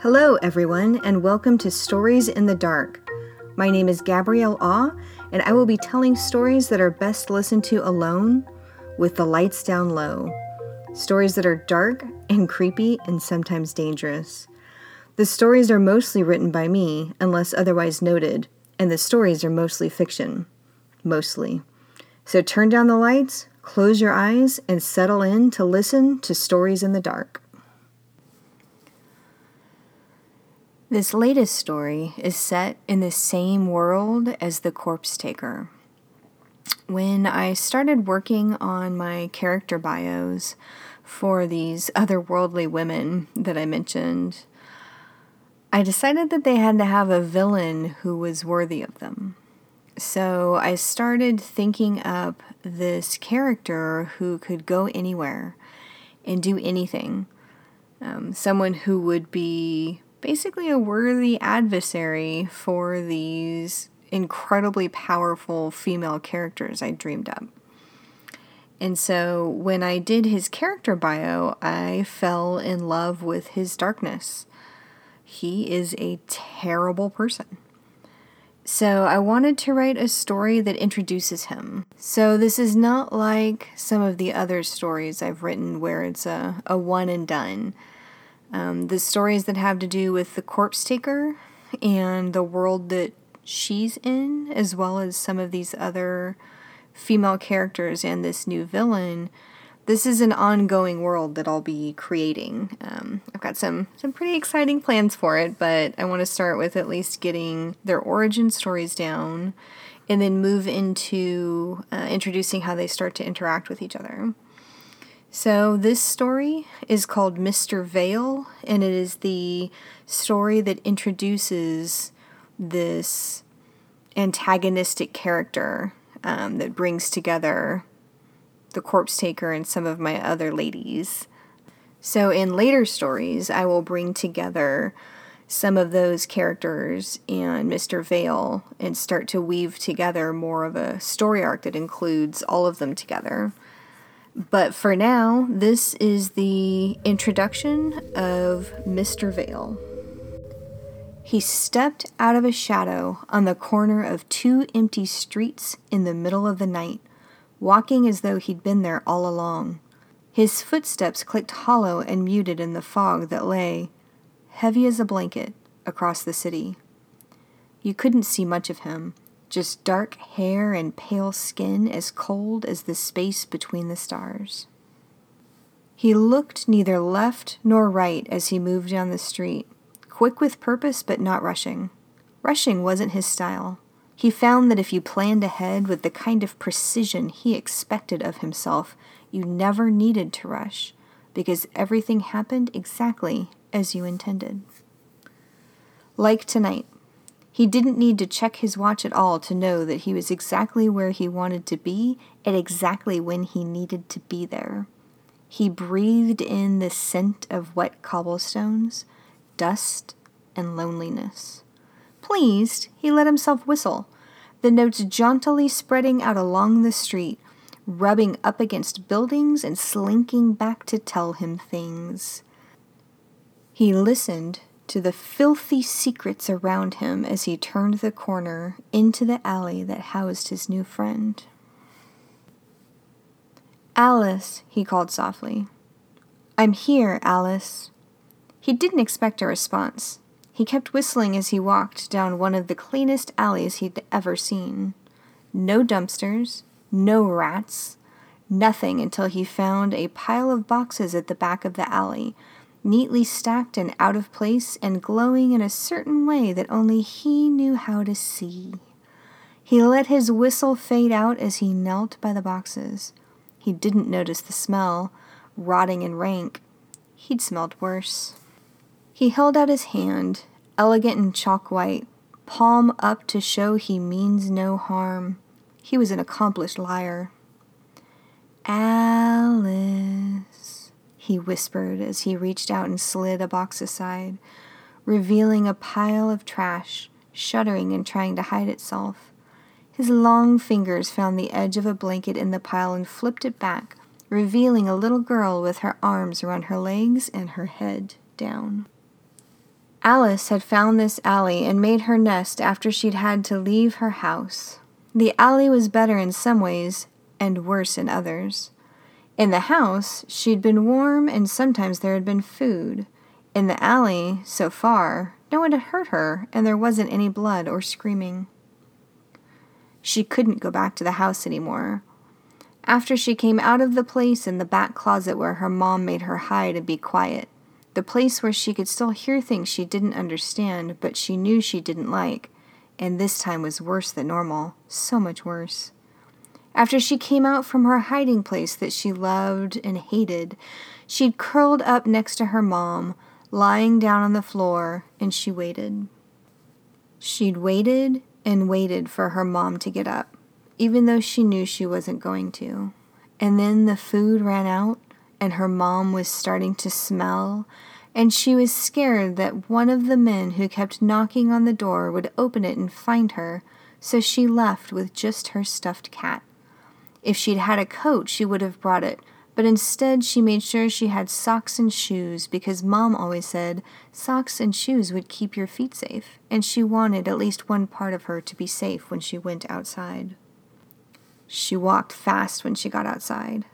Hello, everyone, and welcome to Stories in the Dark. My name is Gabrielle Awe, and I will be telling stories that are best listened to alone with the lights down low. Stories that are dark and creepy and sometimes dangerous. The stories are mostly written by me, unless otherwise noted, and the stories are mostly fiction. Mostly. So turn down the lights, close your eyes, and settle in to listen to Stories in the Dark. This latest story is set in the same world as The Corpse Taker. When I started working on my character bios for these otherworldly women that I mentioned, I decided that they had to have a villain who was worthy of them. So I started thinking up this character who could go anywhere and do anything. Um, someone who would be basically a worthy adversary for these incredibly powerful female characters I dreamed up. And so when I did his character bio, I fell in love with his darkness. He is a terrible person. So I wanted to write a story that introduces him. So this is not like some of the other stories I've written where it's a, a one and done. Um, the stories that have to do with the corpse taker and the world that she's in, as well as some of these other female characters and this new villain. This is an ongoing world that I'll be creating. Um, I've got some some pretty exciting plans for it, but I want to start with at least getting their origin stories down, and then move into uh, introducing how they start to interact with each other. So, this story is called Mr. Vale, and it is the story that introduces this antagonistic character um, that brings together the corpse taker and some of my other ladies. So, in later stories, I will bring together some of those characters and Mr. Vale and start to weave together more of a story arc that includes all of them together. But for now, this is the introduction of Mr. Vale. He stepped out of a shadow on the corner of two empty streets in the middle of the night, walking as though he'd been there all along. His footsteps clicked hollow and muted in the fog that lay, heavy as a blanket, across the city. You couldn't see much of him, just dark hair and pale skin as cold as the space between the stars. He looked neither left nor right as he moved down the street, quick with purpose but not rushing. Rushing wasn't his style. He found that if you planned ahead with the kind of precision he expected of himself, you never needed to rush, because everything happened exactly as you intended. Like tonight, he didn't need to check his watch at all to know that he was exactly where he wanted to be at exactly when he needed to be there. He breathed in the scent of wet cobblestones, dust, and loneliness. Pleased, he let himself whistle, the notes jauntily spreading out along the street, rubbing up against buildings and slinking back to tell him things. He listened to the filthy secrets around him as he turned the corner into the alley that housed his new friend. Alice, he called softly. I'm here, Alice. He didn't expect a response. He kept whistling as he walked down one of the cleanest alleys he'd ever seen. No dumpsters, no rats, nothing until he found a pile of boxes at the back of the alley neatly stacked and out of place and glowing in a certain way that only he knew how to see. He let his whistle fade out as he knelt by the boxes. He didn't notice the smell, rotting and rank. He'd smelled worse. He held out his hand, elegant and chalk white, palm up to show he means no harm. He was an accomplished liar. Alice he whispered as he reached out and slid a box aside, revealing a pile of trash, shuddering and trying to hide itself. His long fingers found the edge of a blanket in the pile and flipped it back, revealing a little girl with her arms around her legs and her head down. Alice had found this alley and made her nest after she'd had to leave her house. The alley was better in some ways and worse in others. In the house, she'd been warm and sometimes there had been food. In the alley, so far, no one had hurt her and there wasn't any blood or screaming. She couldn't go back to the house anymore. After she came out of the place in the back closet where her mom made her hide and be quiet, the place where she could still hear things she didn't understand but she knew she didn't like, and this time was worse than normal, so much worse. After she came out from her hiding place that she loved and hated, she'd curled up next to her mom, lying down on the floor, and she waited. She'd waited and waited for her mom to get up, even though she knew she wasn't going to. And then the food ran out, and her mom was starting to smell, and she was scared that one of the men who kept knocking on the door would open it and find her, so she left with just her stuffed cat. If she'd had a coat, she would have brought it, but instead she made sure she had socks and shoes because Mom always said socks and shoes would keep your feet safe, and she wanted at least one part of her to be safe when she went outside. She walked fast when she got outside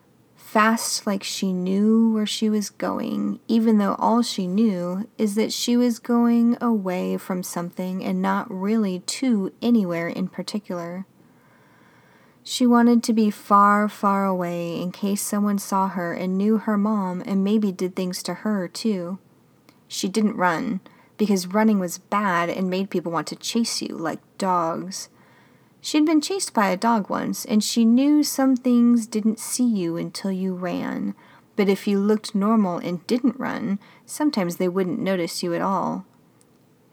fast like she knew where she was going, even though all she knew is that she was going away from something and not really to anywhere in particular. She wanted to be far, far away in case someone saw her and knew her mom and maybe did things to her, too. She didn't run, because running was bad and made people want to chase you like dogs. She'd been chased by a dog once, and she knew some things didn't see you until you ran. But if you looked normal and didn't run, sometimes they wouldn't notice you at all.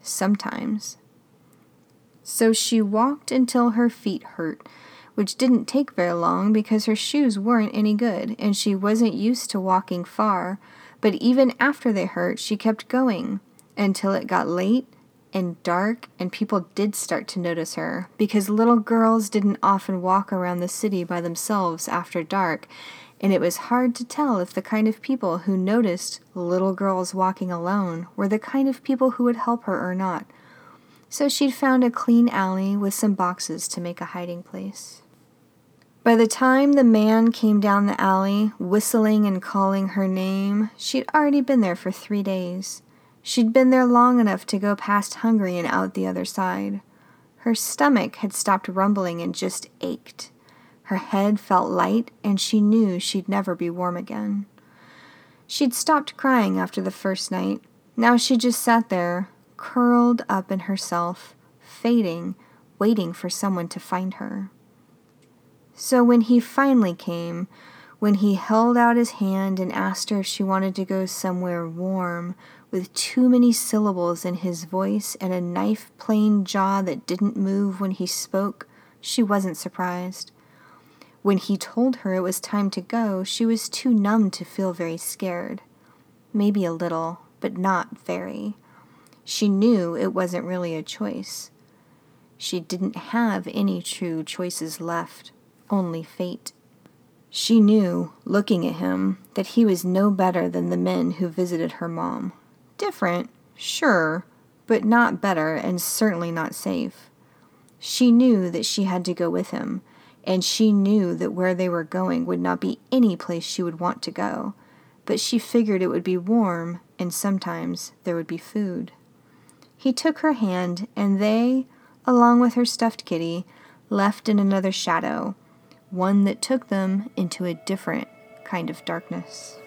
Sometimes. So she walked until her feet hurt, which didn't take very long because her shoes weren't any good and she wasn't used to walking far. But even after they hurt, she kept going until it got late and dark, and people did start to notice her because little girls didn't often walk around the city by themselves after dark, and it was hard to tell if the kind of people who noticed little girls walking alone were the kind of people who would help her or not. So she'd found a clean alley with some boxes to make a hiding place. By the time the man came down the alley, whistling and calling her name, she'd already been there for three days. She'd been there long enough to go past hungry and out the other side. Her stomach had stopped rumbling and just ached. Her head felt light, and she knew she'd never be warm again. She'd stopped crying after the first night. Now she just sat there, curled up in herself, fading, waiting for someone to find her. So when he finally came, when he held out his hand and asked her if she wanted to go somewhere warm, with too many syllables in his voice and a knife plain jaw that didn't move when he spoke, she wasn't surprised. When he told her it was time to go, she was too numb to feel very scared. Maybe a little, but not very. She knew it wasn't really a choice. She didn't have any true choices left, only fate. She knew, looking at him, that he was no better than the men who visited her mom. Different, sure, but not better and certainly not safe. She knew that she had to go with him, and she knew that where they were going would not be any place she would want to go, but she figured it would be warm and sometimes there would be food. He took her hand, and they, along with her stuffed kitty, left in another shadow, one that took them into a different kind of darkness.